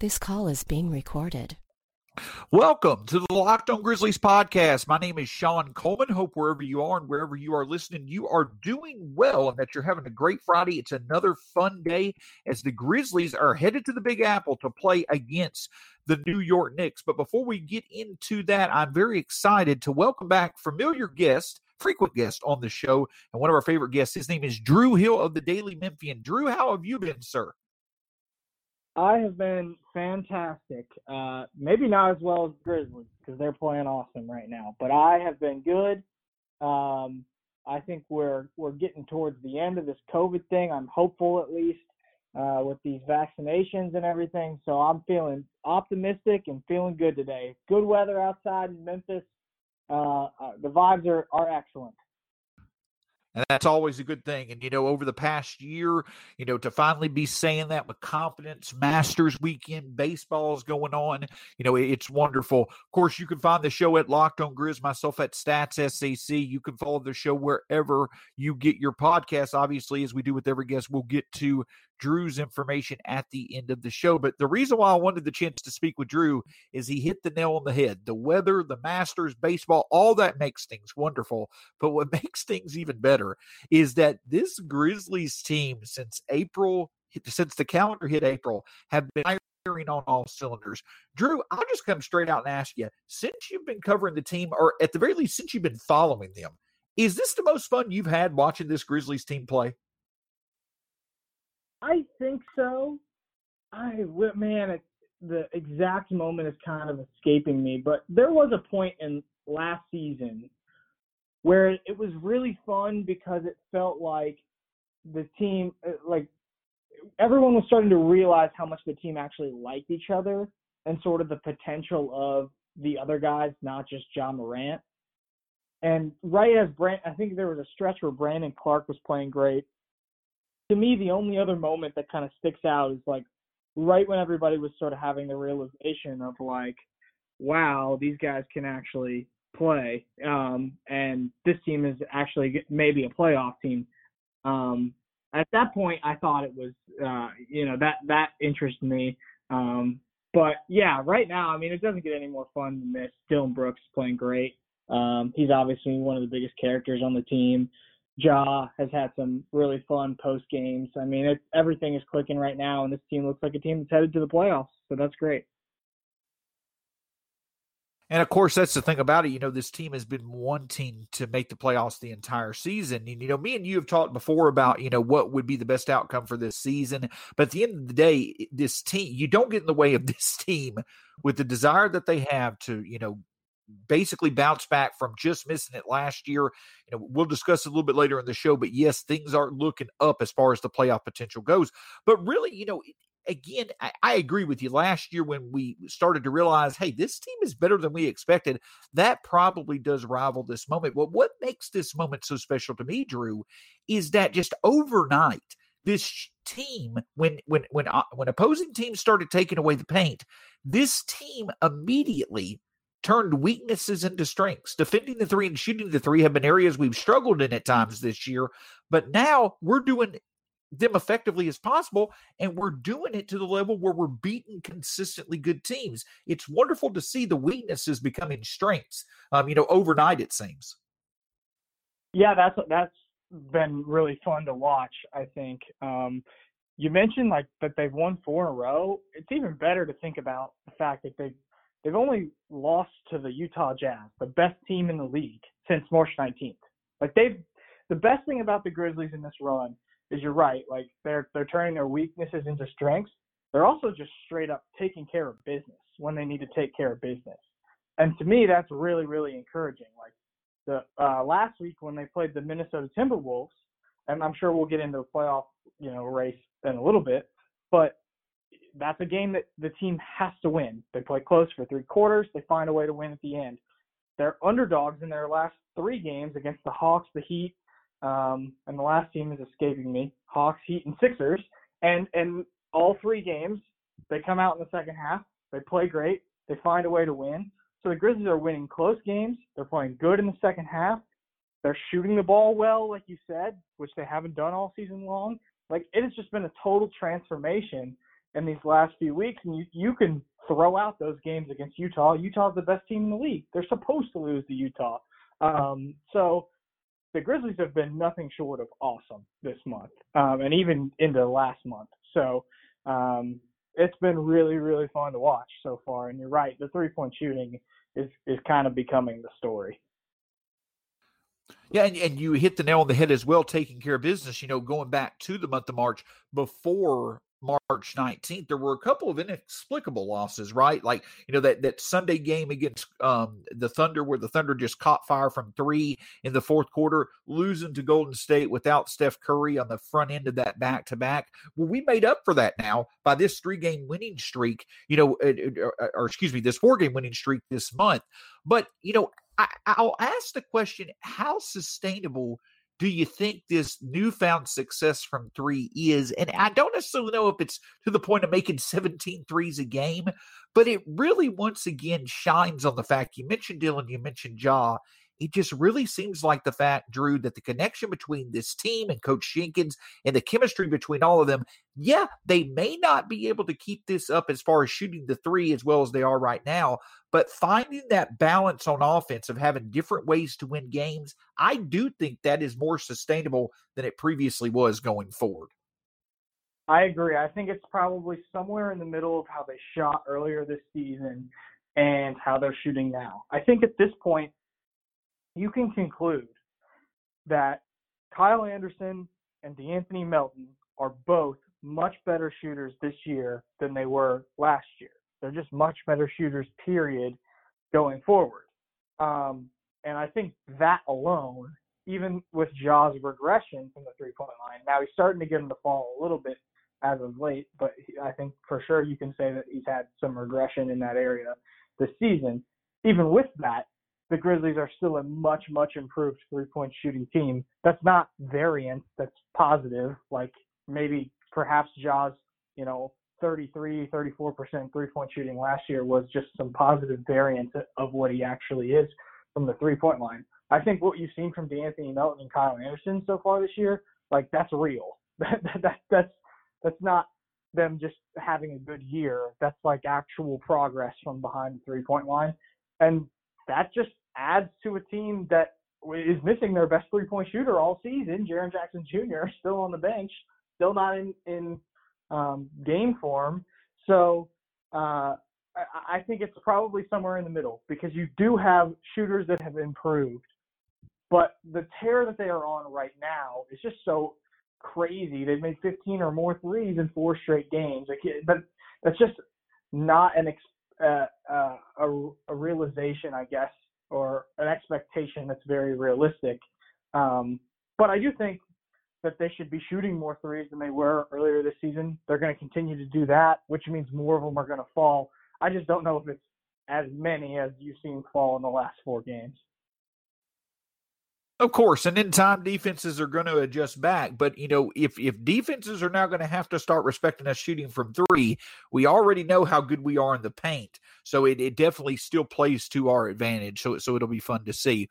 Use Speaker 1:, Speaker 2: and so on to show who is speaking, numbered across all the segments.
Speaker 1: This call is being recorded.
Speaker 2: Welcome to the Locked On Grizzlies podcast. My name is Shawn Coleman. Hope wherever you are and wherever you are listening, you are doing well and that you're having a great Friday. It's another fun day as the Grizzlies are headed to the Big Apple to play against the New York Knicks. But before we get into that, I'm very excited to welcome back familiar guest, frequent guest on the show, and one of our favorite guests. His name is Drew Hill of the Daily Memphian. Drew, how have you been, sir?
Speaker 3: I have been fantastic. Uh, maybe not as well as Grizzlies because they're playing awesome right now, but I have been good. Um, I think we're we're getting towards the end of this COVID thing. I'm hopeful at least uh, with these vaccinations and everything. So I'm feeling optimistic and feeling good today. Good weather outside in Memphis. Uh, uh, the vibes are are excellent.
Speaker 2: And that's always a good thing. And, you know, over the past year, you know, to finally be saying that with confidence, Masters weekend, baseball's going on, you know, it's wonderful. Of course, you can find the show at Locked on Grizz, myself at Stats SAC. You can follow the show wherever you get your podcast. Obviously, as we do with every guest, we'll get to Drew's information at the end of the show. But the reason why I wanted the chance to speak with Drew is he hit the nail on the head. The weather, the Masters, baseball, all that makes things wonderful. But what makes things even better is that this Grizzlies team, since April, since the calendar hit April, have been firing on all cylinders. Drew, I'll just come straight out and ask you since you've been covering the team, or at the very least, since you've been following them, is this the most fun you've had watching this Grizzlies team play?
Speaker 3: I think so. I man, it, the exact moment is kind of escaping me, but there was a point in last season where it was really fun because it felt like the team, uh, like everyone was starting to realize how much the team actually liked each other and sort of the potential of the other guys, not just Ja Morant. And right as Brand, I think there was a stretch where Brandon Clarke was playing great, to me, the only other moment that kind of sticks out is like right when everybody was sort of having the realization of like, wow, these guys can actually play, um, and this team is actually maybe a playoff team. Um, at that point, I thought it was, uh, you know, that that interested me. Um, but yeah, right now, I mean, it doesn't get any more fun than this. Dillon Brooks playing great. Um, he's obviously one of the biggest characters on the team. Ja has had some really fun post games. I mean, everything is clicking right now, and this team looks like a team that's headed to the playoffs. So that's great.
Speaker 2: And of course, that's the thing about it. You know, this team has been wanting to make the playoffs the entire season. And, you know, me and you have talked before about, you know, what would be the best outcome for this season. But at the end of the day, this team, you don't get in the way of this team with the desire that they have to, you know, basically bounce back from just missing it last year. You know, we'll discuss a little bit later in the show, but yes, things are looking up as far as the playoff potential goes. But really, you know, again, I, I, agree with you. Last year, when we started to realize, hey, this team is better than we expected, that probably does rival this moment. But what makes this moment so special to me, Drew, is that just overnight, this team, when when when uh, when opposing teams started taking away the paint, this team immediately turned weaknesses into strengths. Defending the three and shooting the three have been areas we've struggled in at times this year, but now we're doing them effectively as possible, and we're doing it to the level where we're beating consistently good teams. It's wonderful to see the weaknesses becoming strengths. Um, you know, overnight it seems.
Speaker 3: Yeah, that's that's been really fun to watch. I think. Um, you mentioned like that they've won four in a row. It's even better to think about the fact that they've they've only lost to the Utah Jazz, the best team in the league since March 19th. Like they've the best thing about the Grizzlies in this run is you're right. Like they're they're turning their weaknesses into strengths. They're also just straight up taking care of business when they need to take care of business. And to me, that's really really encouraging. Like the uh, last week when they played the Minnesota Timberwolves, and I'm sure we'll get into the playoff you know race in a little bit, but that's a game that the team has to win. They play close for three quarters. They find a way to win at the end. They're underdogs in their last three games against the Hawks, the Heat, um, and the last team is escaping me. Hawks, Heat, and Sixers. And and all three games, they come out in the second half. They play great. They find a way to win. So the Grizzlies are winning close games. They're playing good in the second half. They're shooting the ball well, like you said, which they haven't done all season long. Like it has just been a total transformation in these last few weeks, and you you can throw out those games against Utah. Utah's the best team in the league. They're supposed to lose to Utah. Um, so the Grizzlies have been nothing short of awesome this month, um, and even into last month. So um, it's been really, really fun to watch so far. And you're right, the three point shooting is is kind of becoming the story.
Speaker 2: Yeah, and, and you hit the nail on the head as well, taking care of business. You know, going back to the month of March before March 19th, there were a couple of inexplicable losses, right? Like, you know, that, that Sunday game against um, the Thunder, where the Thunder just caught fire from three in the fourth quarter, losing to Golden State without Steph Curry on the front end of that back to back. Well, we made up for that now by this three game winning streak, you know, or, or excuse me, this four game winning streak this month. But, you know, I, I'll ask the question how sustainable do you think this newfound success from three is? And I don't necessarily know if it's to the point of making 17 threes a game, but it really once again shines on the fact you mentioned Dillon, you mentioned Ja. it just really seems like the fact, Drew, that the connection between this team and Coach Jenkins and the chemistry between all of them, yeah, they may not be able to keep this up as far as shooting the three as well as they are right now, but finding that balance on offense of having different ways to win games, I do think that is more sustainable than it previously was going forward.
Speaker 3: I agree. I think it's probably somewhere in the middle of how they shot earlier this season and how they're shooting now. I think at this point, you can conclude that Kyle Anderson and De'Anthony Melton are both much better shooters this year than they were last year. They're just much better shooters, period, going forward. Um, and I think that alone, even with Ja's regression from the three point line, now he's starting to get him to fall a little bit as of late, but I think for sure you can say that he's had some regression in that area this season. Even with that, the Grizzlies are still a much, much improved three point shooting team. That's not variance, that's positive. Like maybe perhaps Ja's, you know, 33, 34% three point shooting last year was just some positive variance of what he actually is from the three point line. I think what you've seen from De'Anthony Melton and Kyle Anderson so far this year, like that's real. That, that, that that's that's not them just having a good year. That's like actual progress from behind the three point line. And that just adds to a team that is missing their best three point shooter all season. Jaren Jackson Jr. still on the bench, still not in in um, game form. So uh, I, I think it's probably somewhere in the middle because you do have shooters that have improved, but the tear that they are on right now is just so crazy. They've made 15 or more threes in four straight games. Like, but that's just not an uh, uh, a, a realization, I guess, or an expectation that's very realistic. Um, but I do think that they should be shooting more threes than they were earlier this season. They're going to continue to do that, which means more of them are going to fall. I just don't know if it's as many as you've seen fall in the last four games.
Speaker 2: Of course, and in time defenses are going to adjust back. But you know, if if defenses are now going to have to start respecting us shooting from three, we already know how good we are in the paint. So it, it definitely still plays to our advantage. So so it'll be fun to see.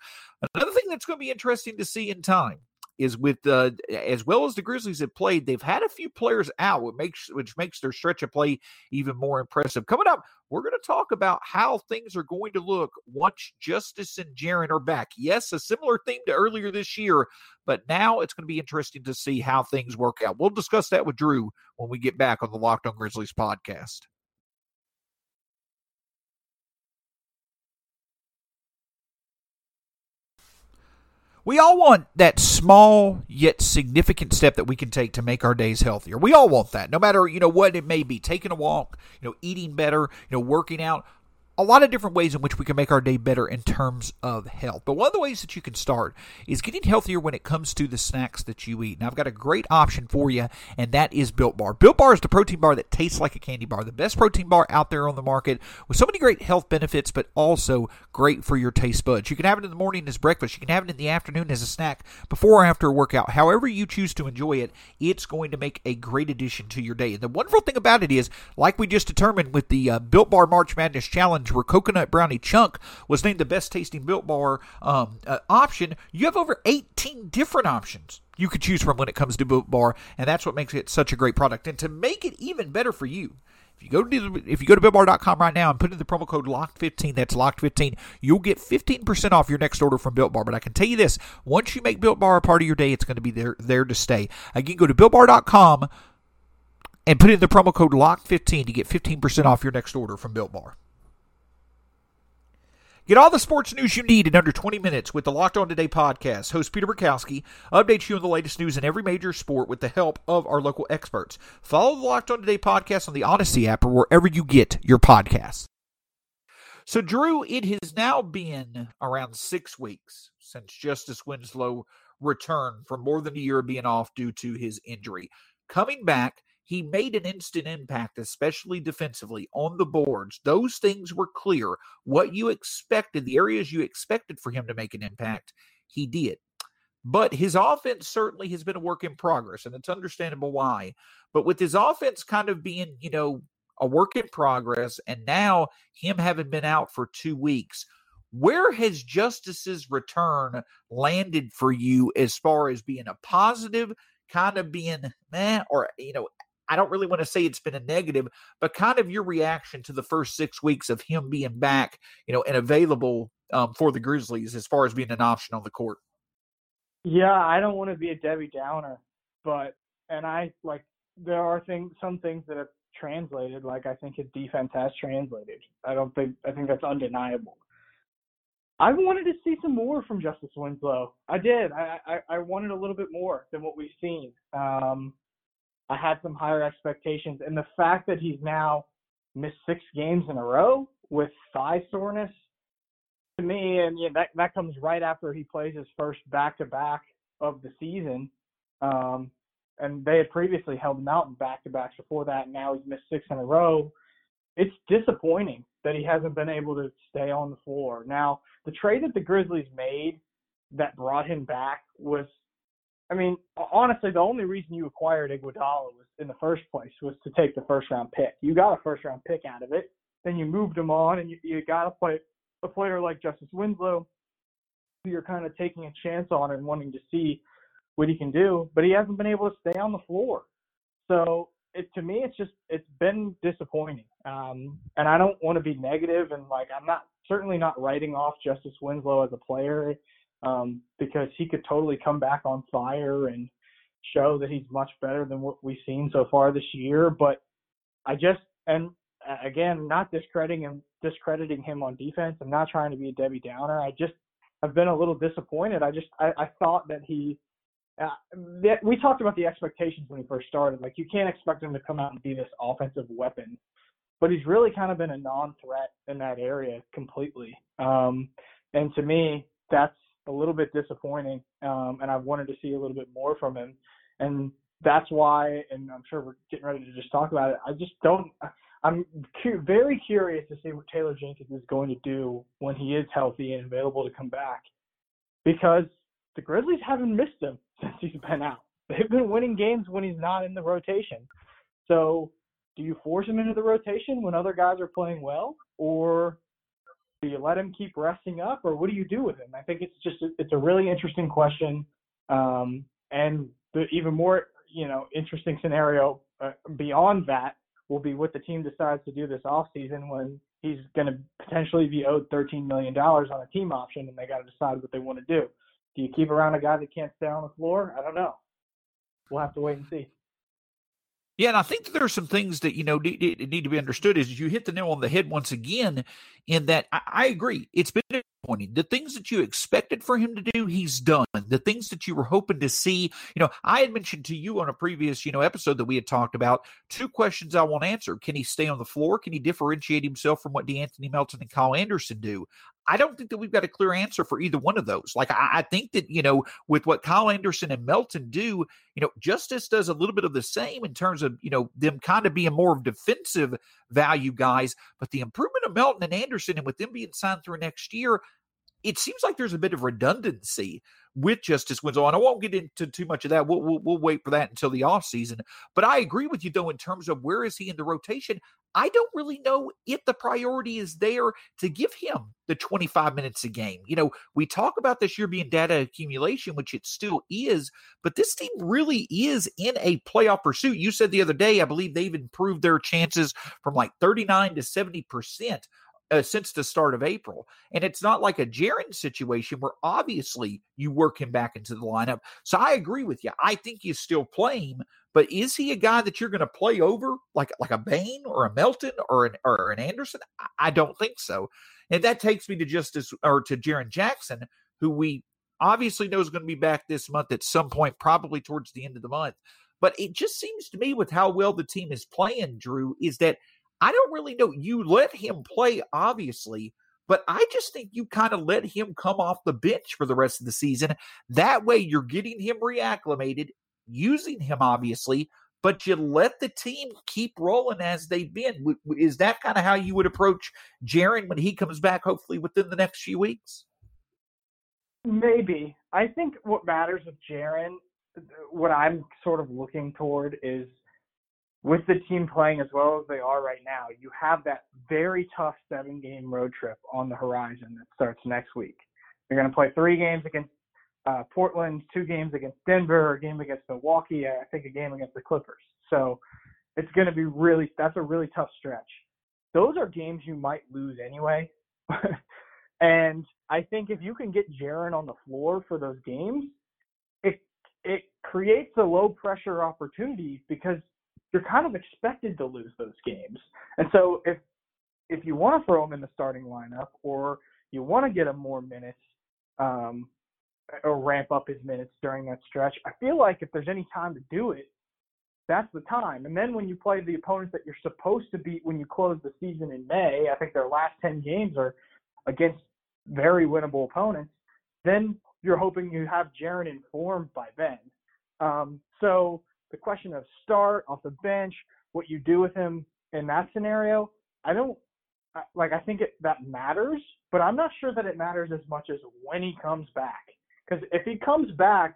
Speaker 2: Another thing that's going to be interesting to see in time is with uh, as well as the Grizzlies have played, they've had a few players out, which makes which makes their stretch of play even more impressive. Coming up, we're going to talk about how things are going to look once Justise and Jaren are back. Yes, a similar theme to earlier this year, but now it's going to be interesting to see how things work out. We'll discuss that with Drew when we get back on the Locked On Grizzlies podcast. We all want that small yet significant step that we can take to make our days healthier. We all want that, no matter you know what it may be. Taking a walk, you know, eating better, you know, working out a lot of different ways in which we can make our day better in terms of health. But one of the ways that you can start is getting healthier when it comes to the snacks that you eat. Now, I've got a great option for you, and that is Built Bar. Built Bar is the protein bar that tastes like a candy bar, the best protein bar out there on the market with so many great health benefits, but also great for your taste buds. You can have it in the morning as breakfast, you can have it in the afternoon as a snack, before or after a workout. However, you choose to enjoy it, it's going to make a great addition to your day. And the wonderful thing about it is, like we just determined with the uh, Built Bar March Madness Challenge, where coconut brownie chunk was named the best tasting built bar um, uh, option, you have over 18 different options you could choose from when it comes to Built Bar, and that's what makes it such a great product. And to make it even better for you, if you go to if you go to builtbar.com right now and put in the promo code locked15, that's locked15, you'll get 15% off your next order from Built Bar. But I can tell you this, once you make Built Bar a part of your day, it's going to be there there to stay. Again, go to builtbar.com and put in the promo code locked15 to get 15% off your next order from Built Bar. Get all the sports news you need in under 20 minutes with the Locked On Today podcast. Host Peter Bukowski updates you on the latest news in every major sport with the help of our local experts. Follow the Locked On Today podcast on the Odyssey app or wherever you get your podcasts. So, Drew, it has now been around six weeks since Justise Winslow returned from more than a year of being off due to his injury. Coming back, he made an instant impact, especially defensively on the boards. Those things were clear. What you expected, the areas you expected for him to make an impact, he did. But his offense certainly has been a work in progress, and it's understandable why. But with his offense kind of being, you know, a work in progress, and now him having been out for two weeks, where has Justise's return landed for you as far as being a positive, kind of being meh, or, you know, I don't really want to say it's been a negative, but kind of your reaction to the first six weeks of him being back, you know, and available um, for the Grizzlies as far as being an option on the court.
Speaker 3: Yeah, I don't want to be a Debbie Downer, but and I like there are things, some things that have translated. Like I think his defense has translated. I don't think I think that's undeniable. I wanted to see some more from Justise Winslow. I did. I I, I wanted a little bit more than what we've seen. Um, I had some higher expectations. And the fact that he's now missed six games in a row with thigh soreness to me, and yeah, that that comes right after he plays his first back to back of the season. Um, and they had previously held him out in back to backs before that, and now he's missed six in a row. It's disappointing that he hasn't been able to stay on the floor. Now, the trade that the Grizzlies made that brought him back was I mean, honestly, the only reason you acquired Iguodala was in the first place was to take the first round pick. You got a first round pick out of it. Then you moved him on, and you, you got to play a player like Justise Winslow, who you're kind of taking a chance on and wanting to see what he can do. But he hasn't been able to stay on the floor. So it, to me, it's just it's been disappointing. Um, and I don't want to be negative, and like I'm not certainly not writing off Justise Winslow as a player um, because he could totally come back on fire and show that he's much better than what we've seen so far this year. But I just and again, not discrediting him, discrediting him on defense. I'm not trying to be a Debbie Downer. I just have been a little disappointed. I just I, I thought that he. Uh, that we talked about the expectations when he first started. Like you can't expect him to come out and be this offensive weapon, but he's really kind of been a non-threat in that area completely. Um, and to me, that's a little bit disappointing, um, and I've wanted to see a little bit more from him, and that's why. And I'm sure we're getting ready to just talk about it. I just don't. I'm cu- very curious to see what Taylor Jenkins is going to do when he is healthy and available to come back, because the Grizzlies haven't missed him since he's been out. They've been winning games when he's not in the rotation. So, do you force him into the rotation when other guys are playing well, or do you let him keep resting up, or what do you do with him? I think it's just it's a really interesting question, um, and the even more you know interesting scenario uh, beyond that will be what the team decides to do this off season when he's going to potentially be owed $13 million on a team option and they got to decide what they want to do. Do you keep around a guy that can't stay on the floor? I don't know. We'll have to wait and see.
Speaker 2: Yeah, and I think that there are some things that you know need, need, to be understood. Is you hit the nail on the head once again, in that I, I, agree. It's been disappointing. The things that you expected for him to do, he's done. The things that you were hoping to see, you know, I had mentioned to you on a previous you know episode that we had talked about two questions I want answered. Can he stay on the floor? Can he differentiate himself from what De'Anthony Melton and Kyle Anderson do? I don't think that we've got a clear answer for either one of those. Like I, I, think that you know, with what Kyle Anderson and Melton do, you know, Justise does a little bit of the same in terms of you know them kind of being more of defensive value guys. But the improvement of Melton and Anderson, and with them being signed through next year, it seems like there's a bit of redundancy with Justise Winslow. And I won't get into too much of that. We'll, we'll, we'll wait for that until the offseason. But I agree with you, though, in terms of where is he in the rotation. I don't really know if the priority is there to give him the 25 minutes a game. You know, we talk about this year being data accumulation, which it still is, but this team really is in a playoff pursuit. You said the other day, I believe they've improved their chances from like 39 to 70% uh, since the start of April. And it's not like a Jaren situation where obviously you work him back into the lineup. So I agree with you. I think you still play him, but is he a guy that you're going to play over like like a Bane or a Melton or an or an Anderson? I don't think so. And that takes me to Justise or to Jaren Jackson, who we obviously know is going to be back this month at some point, probably towards the end of the month. But it just seems to me with how well the team is playing, Drew, is that I don't really know. You let him play, obviously, but I just think you kind of let him come off the bench for the rest of the season. That way, you're getting him reacclimated, using him, obviously, but you let the team keep rolling as they've been. Is that kind of how you would approach Jaren when he comes back, hopefully within the next few weeks?
Speaker 3: Maybe. I think what matters with Jaren, what I'm sort of looking toward is with the team playing as well as they are right now, you have that very tough seven game road trip on the horizon that starts next week. You're going to play three games against uh, Portland, two games against Denver, a game against Milwaukee, I think a game against the Clippers. So it's going to be really, that's a really tough stretch. Those are games you might lose anyway. and I think if you can get Jaren on the floor for those games, it it creates a low pressure opportunity because you're kind of expected to lose those games. And so if if you want to throw him in the starting lineup or you want to get him more minutes um, or ramp up his minutes during that stretch, I feel like if there's any time to do it, that's the time. And then when you play the opponents that you're supposed to beat when you close the season in May, I think their last 10 games are against very winnable opponents, then you're hoping you have Jaren informed by then. Um, so the question of start off the bench, what you do with him in that scenario, I don't like. I think it, that matters, but I'm not sure that it matters as much as when he comes back. Because if he comes back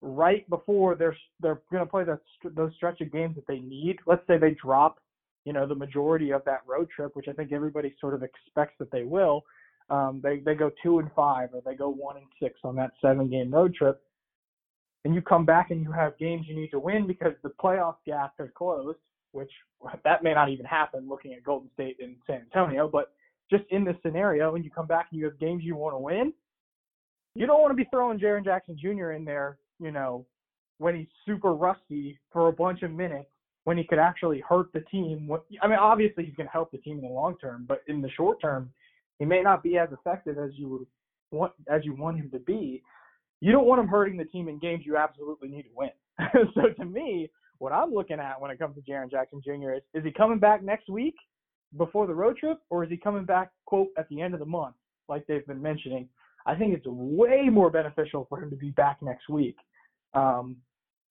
Speaker 3: right before they're they're going to play that those stretch of games that they need, let's say they drop, you know, the majority of that road trip, which I think everybody sort of expects that they will. Um, they they go two and five, or they go one and six on that seven game road trip and you come back and you have games you need to win because the playoff gap has closed, which that may not even happen looking at Golden State and San Antonio, but just in this scenario, when you come back and you have games you want to win, you don't want to be throwing Jaren Jackson Jr. in there, you know, when he's super rusty for a bunch of minutes when he could actually hurt the team. I mean, obviously he's going to help the team in the long term, but in the short term, he may not be as effective as you would want as you want him to be you don't want him hurting the team in games you absolutely need to win. so to me, what I'm looking at when it comes to Jaren Jackson Jr. is is he coming back next week before the road trip, or is he coming back quote at the end of the month, like they've been mentioning? I think it's way more beneficial for him to be back next week. Um,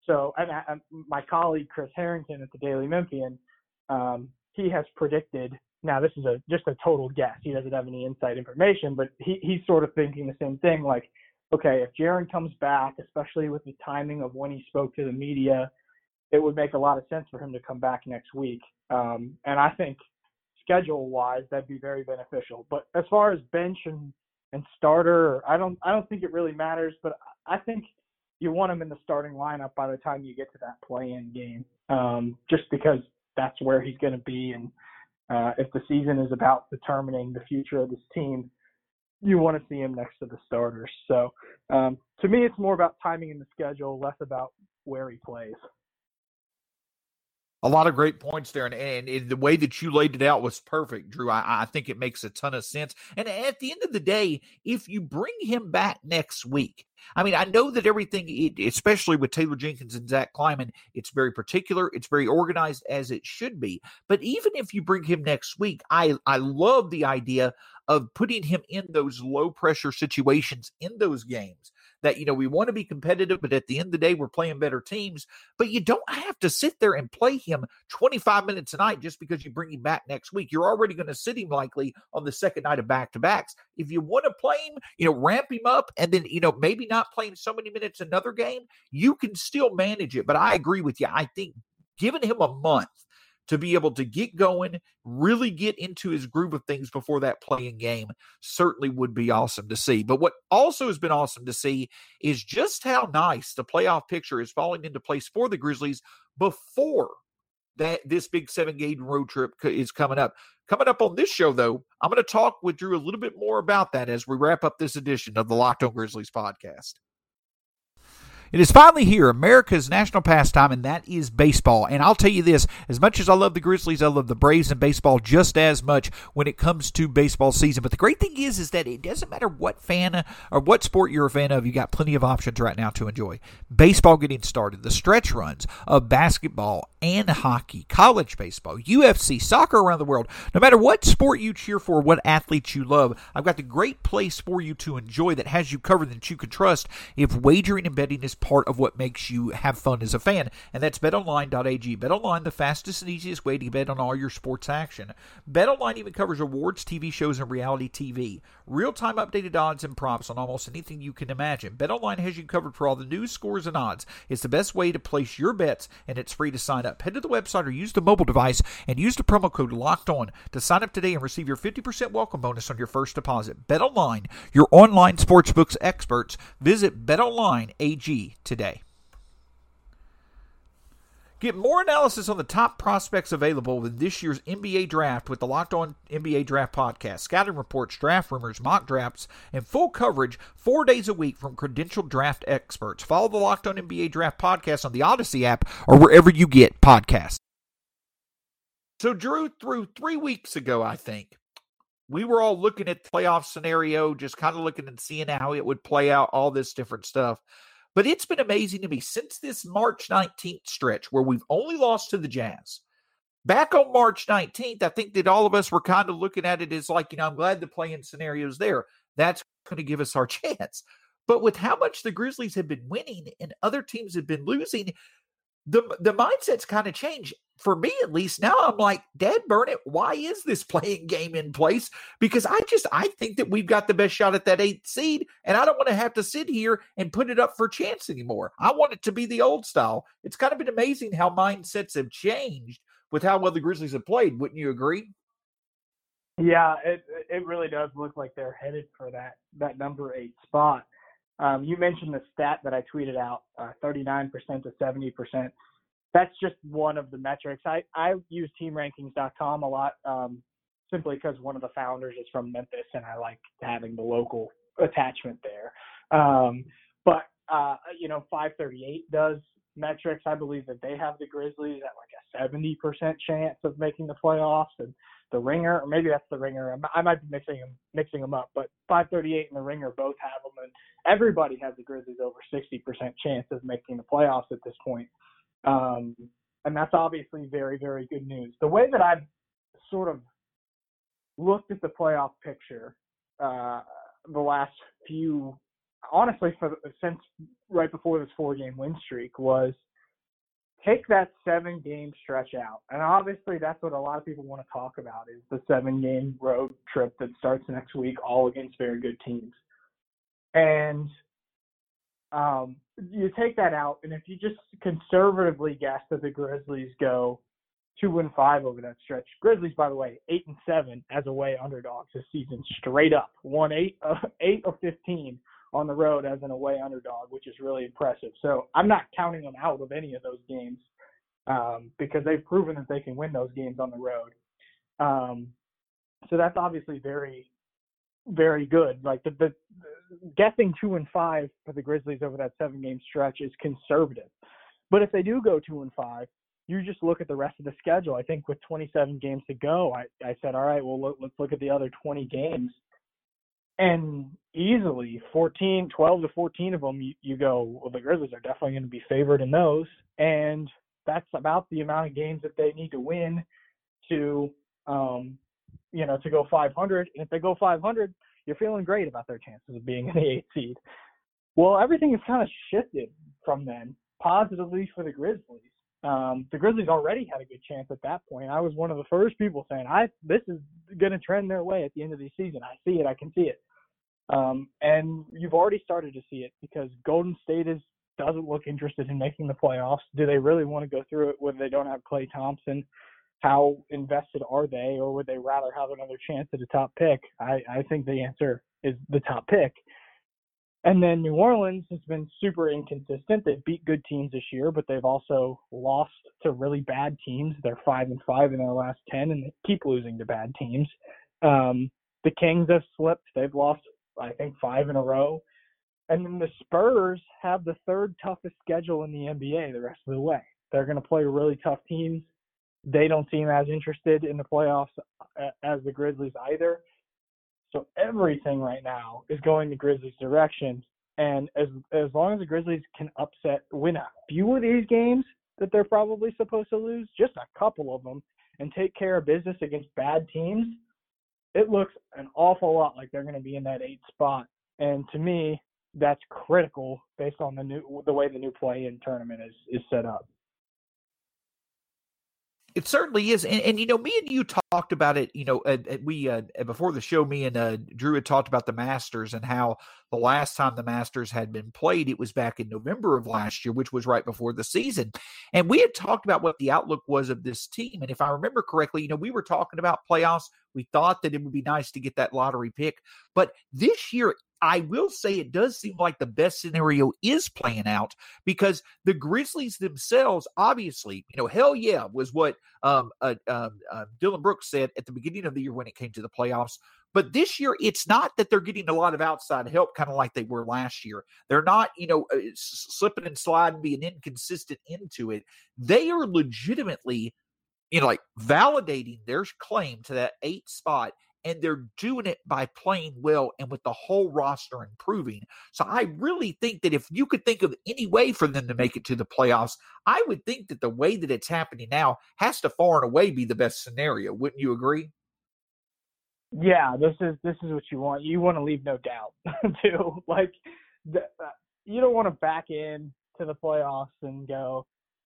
Speaker 3: so, and I, my colleague Chris Herrington at the Daily Memphian, um, he has predicted. Now, this is a just a total guess. He doesn't have any inside information, but he, he's sort of thinking the same thing. Like okay, if Jaren comes back, especially with the timing of when he spoke to the media, it would make a lot of sense for him to come back next week. Um, and I think schedule wise, that'd be very beneficial. But as far as bench and, and starter, I don't I don't think it really matters. But I think you want him in the starting lineup by the time you get to that play-in game, um, just because that's where he's going to be. And uh, if the season is about determining the future of this team, you want to see him next to the starters. So um, to me, it's more about timing in the schedule, less about where he plays.
Speaker 2: A lot of great points there, and, and, the way that you laid it out was perfect, Drew. I, I, think it makes a ton of sense. And at the end of the day, if you bring him back next week, I mean, I know that everything, especially with Taylor Jenkins and Zach Kleiman, it's very particular, it's very organized as it should be. But even if you bring him next week, I I love the idea of putting him in those low pressure situations in those games that, you know, we want to be competitive, but at the end of the day, we're playing better teams. But you don't have to sit there and play him 25 minutes a night just because you bring him back next week. You're already going to sit him likely on the second night of back to backs. If you want to play him, you know, ramp him up and then, you know, maybe not playing so many minutes another game, you can still manage it. But I agree with you. I think giving him a month to be able to get going, really get into his groove of things before that play-in game certainly would be awesome to see. But what also has been awesome to see is just how nice the playoff picture is falling into place for the Grizzlies before that this big seven game road trip is coming up. Coming up on this show, though, I'm going to talk with Drew a little bit more about that as we wrap up this edition of the Locked On Grizzlies podcast. It is finally here, America's national pastime, and that is baseball. And I'll tell you this as much as I love the Grizzlies, I love the Braves and baseball just as much when it comes to baseball season. But the great thing is, is that it doesn't matter what fan or what sport you're a fan of, you got plenty of options right now to enjoy. Baseball getting started, the stretch runs of basketball and hockey, college baseball, UFC, soccer around the world. No matter what sport you cheer for, what athletes you love, I've got the great place for you to enjoy that has you covered that you can trust if wagering and betting is part of what makes you have fun as a fan. And that's betonline.ag. BetOnline, the fastest and easiest way to bet on all your sports action. BetOnline even covers awards, TV shows, and reality TV. Real time updated odds and props on almost anything you can imagine. BetOnline has you covered for all the news, scores, and odds. It's the best way to place your bets, and it's free to sign up. Head to the website or use the mobile device and use the promo code LOCKED ON to sign up today and receive your 50% welcome bonus on your first deposit. BetOnline, your online sportsbooks experts. Visit BetOnline Today. Get more analysis on the top prospects available in this year's NBA draft with the Locked On NBA Draft podcast. Scouting reports, draft rumors, mock drafts, and full coverage four days a week from credentialed draft experts. Follow the Locked On NBA Draft podcast on the Odyssey app or wherever you get podcasts. So, Drew, through three weeks ago, I think, we were all looking at the playoff scenario, just kind of looking and seeing how it would play out, all this different stuff. But it's been amazing to me since this March 19th stretch where we've only lost to the Jazz. Back on March 19th, I think that all of us were kind of looking at it as like, you know, I'm glad the play-in scenario's there. That's going to give us our chance. But with how much the Grizzlies have been winning and other teams have been losing, the the mindset's kind of changed for me at least now i'm like dad burn it. Why is this play-in game in place? Because i just i think that we've got the best shot at that eighth seed and i don't want to have to sit here and put it up for chance anymore. I want it to be the old style. It's kind of been amazing how mindsets have changed with how well the grizzlies have played wouldn't you agree?
Speaker 3: Yeah it it really does look like they're headed for that that number eight spot. Um, you mentioned the stat that I tweeted out, uh, 39% to 70%. That's just one of the metrics. I, I use teamrankings.com a lot um, simply because one of the founders is from Memphis and I like having the local attachment there. Um, but, uh, you know, 538 does metrics. I believe that they have the Grizzlies at like a 70% chance of making the playoffs. And the Ringer, or maybe that's the Ringer. I might be mixing them mixing them up, but 538 and the Ringer both have them, and everybody has the Grizzlies over 60% chance of making the playoffs at this point. Um, and that's obviously very very good news. The way that I've sort of looked at the playoff picture uh, the last few, honestly, for since right before this four game win streak was take that seven game stretch out. And obviously that's what a lot of people want to talk about is the seven game road trip that starts next week all against very good teams. And um, you take that out and if you just conservatively guess that the Grizzlies go two and five over that stretch. Grizzlies, by the way, eight and seven as away underdogs this season, straight up. Won eight, uh, eight of fifteen on the road as an away underdog, which is really impressive. So I'm not counting them out of any of those games um, because they've proven that they can win those games on the road. Um, so that's obviously very, very good. Like the, the, the guessing two and five for the Grizzlies over that seven game stretch is conservative. But if they do go two and five, you just look at the rest of the schedule. I think with 27 games to go, I, I said, all right, well, look, let's look at the other 20 games and easily 14, 12 to 14 of them, you, you go, well, the Grizzlies are definitely going to be favored in those. And that's about the amount of games that they need to win to, um, you know, to go 500. And if they go 500, you're feeling great about their chances of being in the eighth seed. Well, everything has kind of shifted from then, positively for the Grizzlies. Um, the Grizzlies already had a good chance at that point. I was one of the first people saying, "I this is going to trend their way at the end of the season. I see it. I can see it." Um, and you've already started to see it because Golden State is doesn't look interested in making the playoffs. Do they really want to go through it when they don't have Klay Thompson? How invested are they, or would they rather have another chance at a top pick? I, I think the answer is the top pick. And then New Orleans has been super inconsistent. They've beat good teams this year, but they've also lost to really bad teams. They're five and five in their last ten, and they keep losing to bad teams. Um, the Kings have slipped. They've lost, I think, five in a row. And then the Spurs have the third toughest schedule in the NBA the rest of the way. They're going to play really tough teams. They don't seem as interested in the playoffs uh, as the Grizzlies either. So everything right now is going the Grizzlies' direction. And as as long as the Grizzlies can upset, win a few of these games that they're probably supposed to lose, just a couple of them, and take care of business against bad teams, it looks an awful lot like they're going to be in that eight spot. And to me, that's critical based on the new the way the new play-in tournament is is set up.
Speaker 2: It certainly is, and, and, you know, me and you talked about it. You know, uh, we uh, before the show, me and uh, Drew had talked about the Masters and how the last time the Masters had been played, it was back in November of last year, which was right before the season. And we had talked about what the outlook was of this team. And if I remember correctly, you know, we were talking about playoffs. We thought that it would be nice to get that lottery pick, but this year I will say it does seem like the best scenario is playing out because the Grizzlies themselves, obviously, you know, hell yeah, was what um, uh, uh, Dillon Brooks said at the beginning of the year when it came to the playoffs. But this year, it's not that they're getting a lot of outside help, kind of like they were last year. They're not, you know, uh, slipping and sliding, being inconsistent into it. They are legitimately, you know, like validating their claim to that eight spot and they're doing it by playing well and with the whole roster improving. So I really think that if you could think of any way for them to make it to the playoffs, I would think that the way that it's happening now has to far and away be the best scenario. Wouldn't you agree?
Speaker 3: Yeah, this is this is what you want. You want to leave no doubt too. Like the, uh, you don't want to back in to the playoffs and go,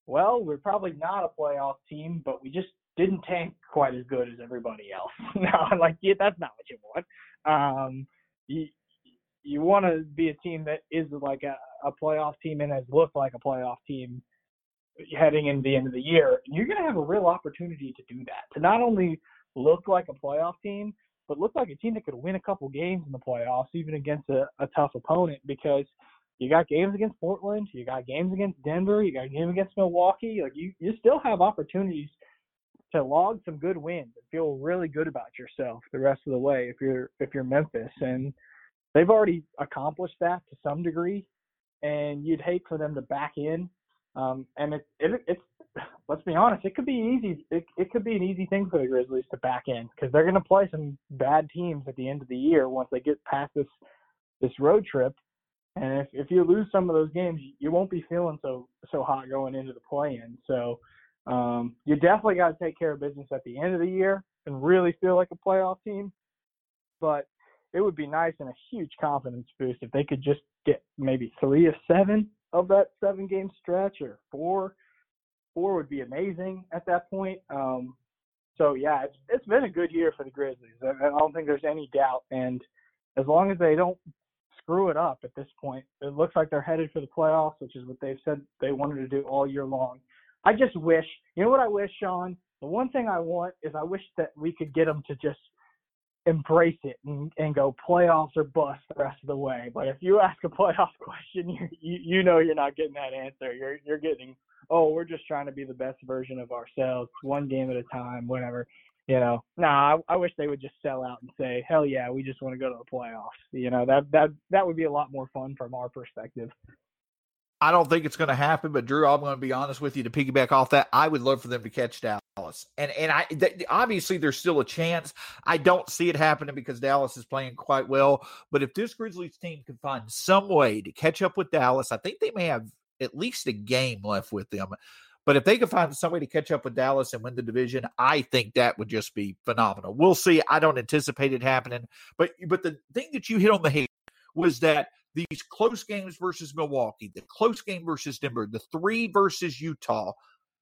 Speaker 3: well, we're probably not a playoff team, but we just didn't tank quite as good as everybody else. no, like yeah, that's not what you want. Um, you you want to be a team that is like a, a playoff team and has looked like a playoff team heading into the end of the year. You're going to have a real opportunity to do that. To not only look like a playoff team, but look like a team that could win a couple games in the playoffs, even against a, a tough opponent, because you got games against Portland, you got games against Denver, you got a game against Milwaukee. Like you, you still have opportunities to log some good wins and feel really good about yourself the rest of the way if you're if you're Memphis. And they've already accomplished that to some degree and you'd hate for them to back in. Um, and it, it it's let's be honest it could be easy it, it could be an easy thing for the Grizzlies to back in because they're going to play some bad teams at the end of the year once they get past this this road trip. And if if you lose some of those games you won't be feeling so so hot going into the play in so um, you definitely got to take care of business at the end of the year and really feel like a playoff team. But it would be nice and a huge confidence boost if they could just get maybe three of seven of that seven game stretch or four. Four would be amazing at that point. Um, so yeah, it's it's been a good year for the Grizzlies. I, I don't think there's any doubt. And as long as they don't screw it up at this point, it looks like they're headed for the playoffs, which is what they've said they wanted to do all year long. I just wish, you know what I wish, Shawn? The one thing I want is I wish that we could get them to just embrace it and, and go playoffs or bust the rest of the way. But if you ask a playoff question, you you you know you're not getting that answer. You're you're getting, oh, we're just trying to be the best version of ourselves, one game at a time, whatever. You know, nah, I, I wish they would just sell out and say, hell yeah, we just want to go to the playoffs. You know, that that that would be a lot more fun from our perspective.
Speaker 2: I don't think it's going to happen, but Drew, I'm going to be honest with you to piggyback off that. I would love for them to catch Dallas, and and I th- obviously there's still a chance. I don't see it happening because Dallas is playing quite well. But if this Grizzlies team can find some way to catch up with Dallas, I think they may have at least a game left with them. But if they can find some way to catch up with Dallas and win the division, I think that would just be phenomenal. We'll see. I don't anticipate it happening, but but the thing that you hit on the head was that these close games versus Milwaukee, the close game versus Denver, the three versus Utah,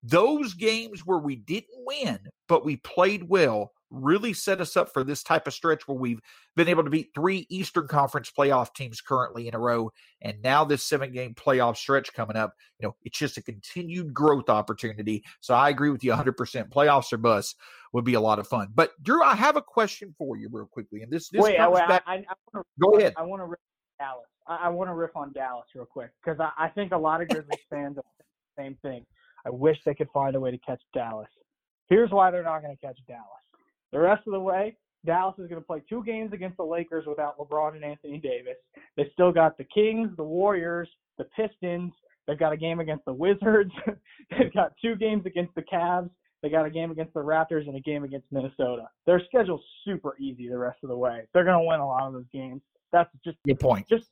Speaker 2: those games where we didn't win, but we played well, really set us up for this type of stretch where we've been able to beat three Eastern Conference playoff teams currently in a row. And now this seven game playoff stretch coming up, you know, it's just a continued growth opportunity. So I agree with you 100%. Playoffs or bus would be a lot of fun. But Drew, I have a question for you real quickly. And this, this
Speaker 3: wait, wait
Speaker 2: back.
Speaker 3: I, I, I wanna,
Speaker 2: Go ahead.
Speaker 3: I want to Dallas. I, I want to riff on Dallas real quick because I, I think a lot of Grizzlies fans are the same thing. I wish they could find a way to catch Dallas. Here's why they're not going to catch Dallas. The rest of the way, Dallas is going to play two games against the Lakers without LeBron and Anthony Davis. They still got the Kings, the Warriors, the Pistons. They've got a game against the Wizards. They've got two games against the Cavs. They got a game against the Raptors and a game against Minnesota. Their schedule's super easy the rest of the way. They're going to win a lot of those games. That's just
Speaker 2: Good point.
Speaker 3: just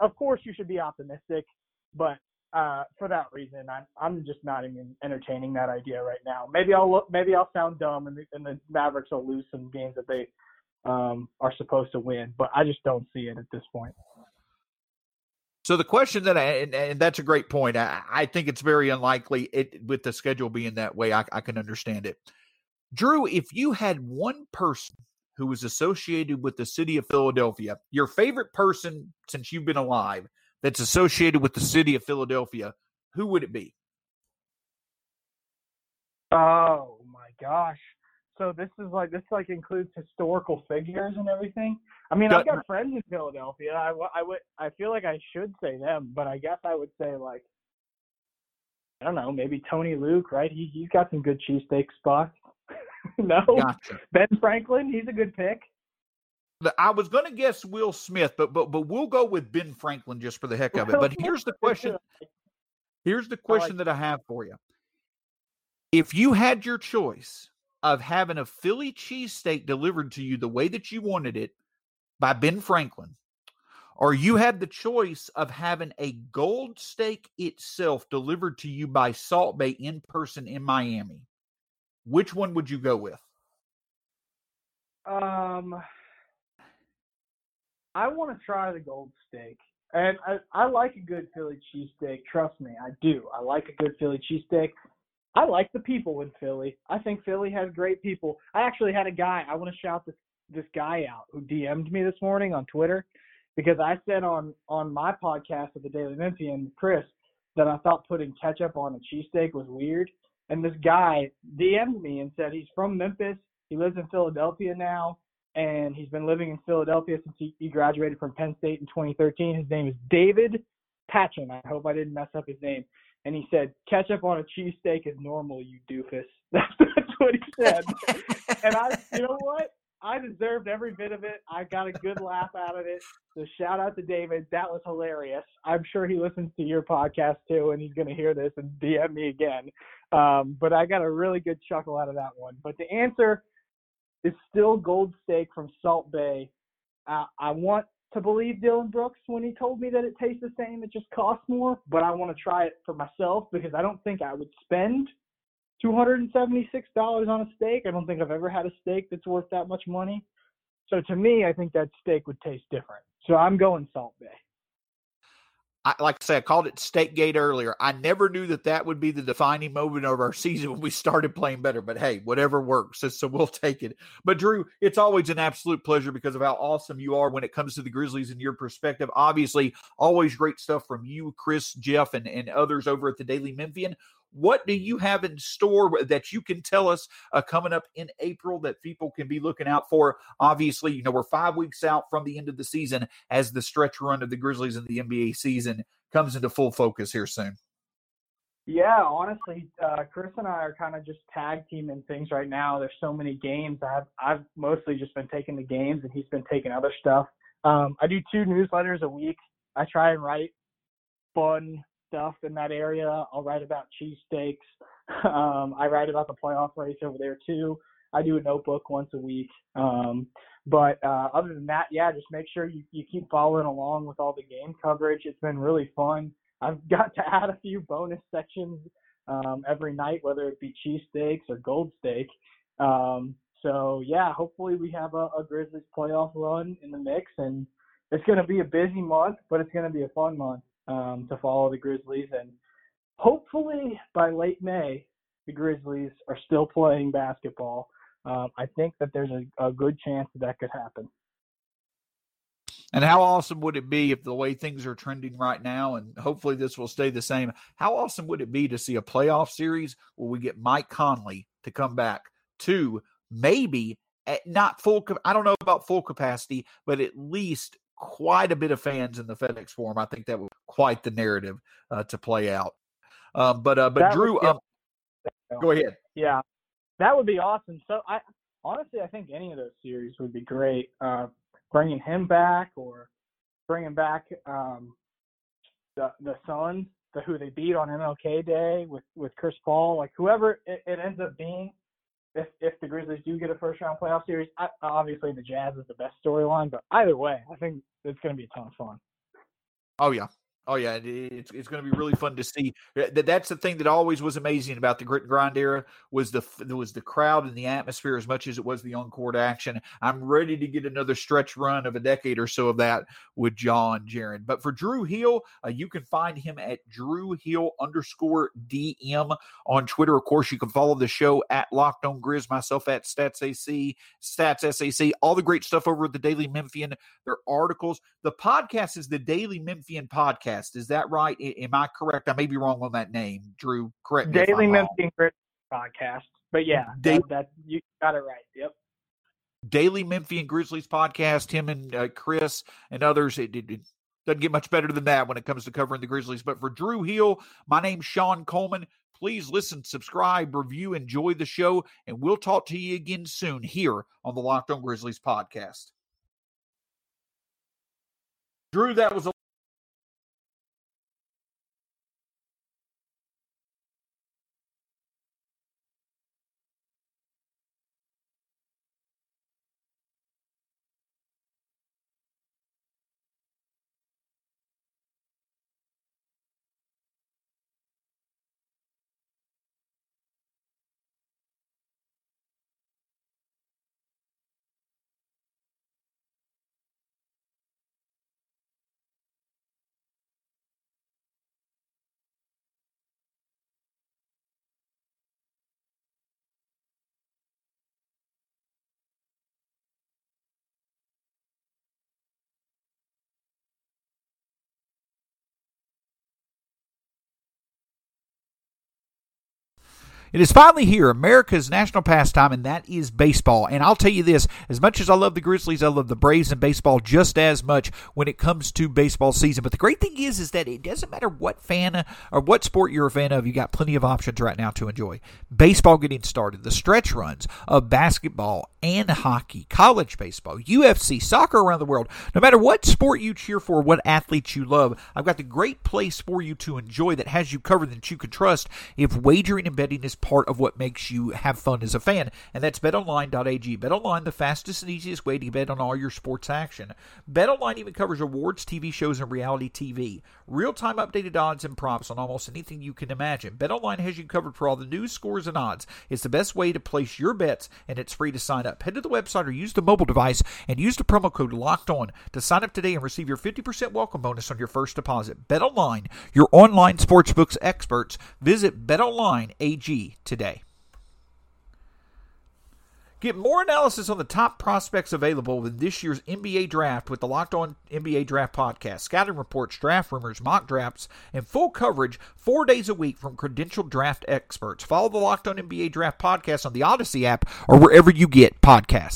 Speaker 3: Of course you should be optimistic, but uh, for that reason, I'm I'm just not even entertaining that idea right now. Maybe I'll look, maybe I'll sound dumb, and the, and the Mavericks will lose some games that they um, are supposed to win, but I just don't see it at this point.
Speaker 2: So the question that I and, and that's a great point. I, I think it's very unlikely it with the schedule being that way. I, I can understand it. Drew, if you had one person who was associated with the city of Philadelphia, your favorite person since you've been alive that's associated with the city of Philadelphia, who would it be?
Speaker 3: Oh my gosh! So this is like this like includes historical figures and everything. I mean, I've got friends in Philadelphia. I would I feel like I should say them, but I guess I would say like I don't know, maybe Tony Luke, right? He he's got some good cheesesteak spots. no,
Speaker 2: Gotcha.
Speaker 3: Ben Franklin, he's a good pick.
Speaker 2: I was going to guess Will Smith, but but but we'll go with Ben Franklin just for the heck of it. But here's the question. Here's the question that I have for you. If you had your choice of having a Philly cheesesteak delivered to you the way that you wanted it by Ben Franklin, or you had the choice of having a gold steak itself delivered to you by Salt Bae in person in Miami, which one would you go with?
Speaker 3: Um, I want to try the gold steak, and I, I like a good Philly cheesesteak. Trust me, I do. I like a good Philly cheesesteak. I like the people in Philly. I think Philly has great people. I actually had a guy. I want to shout this this guy out who DM'd me this morning on Twitter because I said on on my podcast of the Daily Memphian, Chris, that I thought putting ketchup on a cheesesteak was weird. And this guy DM'd me and said he's from Memphis. He lives in Philadelphia now, and he's been living in Philadelphia since he, he graduated from Penn State in 2013. His name is David Patchen. I hope I didn't mess up his name. And he said, ketchup on a cheesesteak is normal, you doofus. That's, that's what he said. and I, you know what? I deserved every bit of it. I got a good laugh out of it. So shout out to David. That was hilarious. I'm sure he listens to your podcast too, and he's going to hear this and DM me again. Um, but I got a really good chuckle out of that one. But the answer is still Gold Steak from Salt Bae. Uh, I want to believe Dillon Brooks when he told me that it tastes the same. It just costs more, but I want to try it for myself because I don't think I would spend $276 on a steak. I don't think I've ever had a steak that's worth that much money. So to me, I think that steak would taste different. So I'm going Salt Bae.
Speaker 2: I, like I say, I called it Steak Gate earlier. I never knew that that would be the defining moment of our season when we started playing better. But hey, whatever works. So, we'll take it. But Drew, it's always an absolute pleasure because of how awesome you are when it comes to the Grizzlies and your perspective. Obviously, always great stuff from you, Chris, Jeff, and, and others over at the Daily Memphian. What do you have in store that you can tell us uh, coming up in April that people can be looking out for? Obviously, you know, we're five weeks out from the end of the season as the stretch run of the Grizzlies in the NBA season comes into full focus here soon.
Speaker 3: Yeah, honestly, uh, Chris and I are kind of just tag teaming things right now. There's so many games. I've I've mostly just been taking the games, and he's been taking other stuff. Um, I do two newsletters a week. I try and write fun stuff in that area. I'll write about cheesesteaks. Um, I write about the playoff race over there too. I do a notebook once a week. Um, but uh, other than that, yeah, just make sure you, you keep following along with all the game coverage. It's been really fun. I've got to add a few bonus sections um, every night, whether it be cheesesteaks or gold steak. Um, so yeah, hopefully we have a, a Grizzlies playoff run in the mix, and it's going to be a busy month, but it's going to be a fun month um, to follow the Grizzlies. And hopefully by late May, the Grizzlies are still playing basketball. Um, I think that there's a, a good chance that that could happen.
Speaker 2: And how awesome would it be if the way things are trending right now, and hopefully this will stay the same? How awesome would it be to see a playoff series where we get Mike Conley to come back to maybe at not full? I don't know about full capacity, but at least quite a bit of fans in the FedEx Forum. I think that would quite the narrative uh, to play out. Um, but uh, but that Drew, um, go ahead.
Speaker 3: Yeah, that would be awesome. So I honestly, I think any of those series would be great. Uh, bringing him back or bringing back um, the the Suns, the who they beat on MLK Day with with Chris Paul, like whoever it, it ends up being. If if the Grizzlies do get a first round playoff series, I, obviously the Jazz is the best storyline, but either way, I think it's going to be a ton of fun.
Speaker 2: Oh yeah, Oh yeah, it's it's going to be really fun to see. That that's the thing that always was amazing about the grit and grind era was the was the crowd and the atmosphere as much as it was the on court action. I'm ready to get another stretch run of a decade or so of that with John Jaren. But for Drew Hill, uh, you can find him at Drew Hill underscore DM on Twitter. Of course, you can follow the show at Locked On Grizz, myself at Stats AC, Stats SAC, all the great stuff over at the Daily Memphian. Their articles. The podcast is the Daily Memphian podcast Is that right? Am I correct? I may be wrong on that name. Drew, correct
Speaker 3: me. Daily Grizzlies podcast. But yeah, that, that, you got it right. Yep.
Speaker 2: Daily Memphian Grizzlies podcast. Him and uh, Chris and others. It, it, it, doesn't get much better than that when it comes to covering the Grizzlies. But for Drew Hill, my name's Shawn Coleman. Please listen, subscribe, review, enjoy the show, and we'll talk to you again soon here on the Locked On Grizzlies podcast. Drew, that was a It is finally here, America's national pastime, and that is baseball. And I'll tell you this as much as I love the Grizzlies, I love the Braves and baseball just as much when it comes to baseball season. But the great thing is, is that it doesn't matter what fan or what sport you're a fan of, you got plenty of options right now to enjoy. Baseball getting started, the stretch runs of basketball and hockey, college baseball, UFC, soccer around the world. No matter what sport you cheer for, what athletes you love, I've got the great place for you to enjoy that has you covered that you can trust if wagering and betting is part of what makes you have fun as a fan. And that's betonline.ag. BetOnline, the fastest and easiest way to bet on all your sports action. BetOnline even covers awards, TV shows, and reality TV. Real time updated odds and props on almost anything you can imagine. BetOnline has you covered for all the news, scores, and odds. It's the best way to place your bets, and it's free to sign up. Head to the website or use the mobile device and use the promo code LOCKED ON to sign up today and receive your 50% welcome bonus on your first deposit. BetOnline, your online sportsbooks experts. Visit BetOnline Today. Get more analysis on the top prospects available in this year's NBA draft with the Locked On NBA Draft podcast, scouting reports, draft rumors, mock drafts, and full coverage four days a week from credentialed draft experts. Follow the Locked On NBA Draft podcast on the Odyssey app or wherever you get podcasts.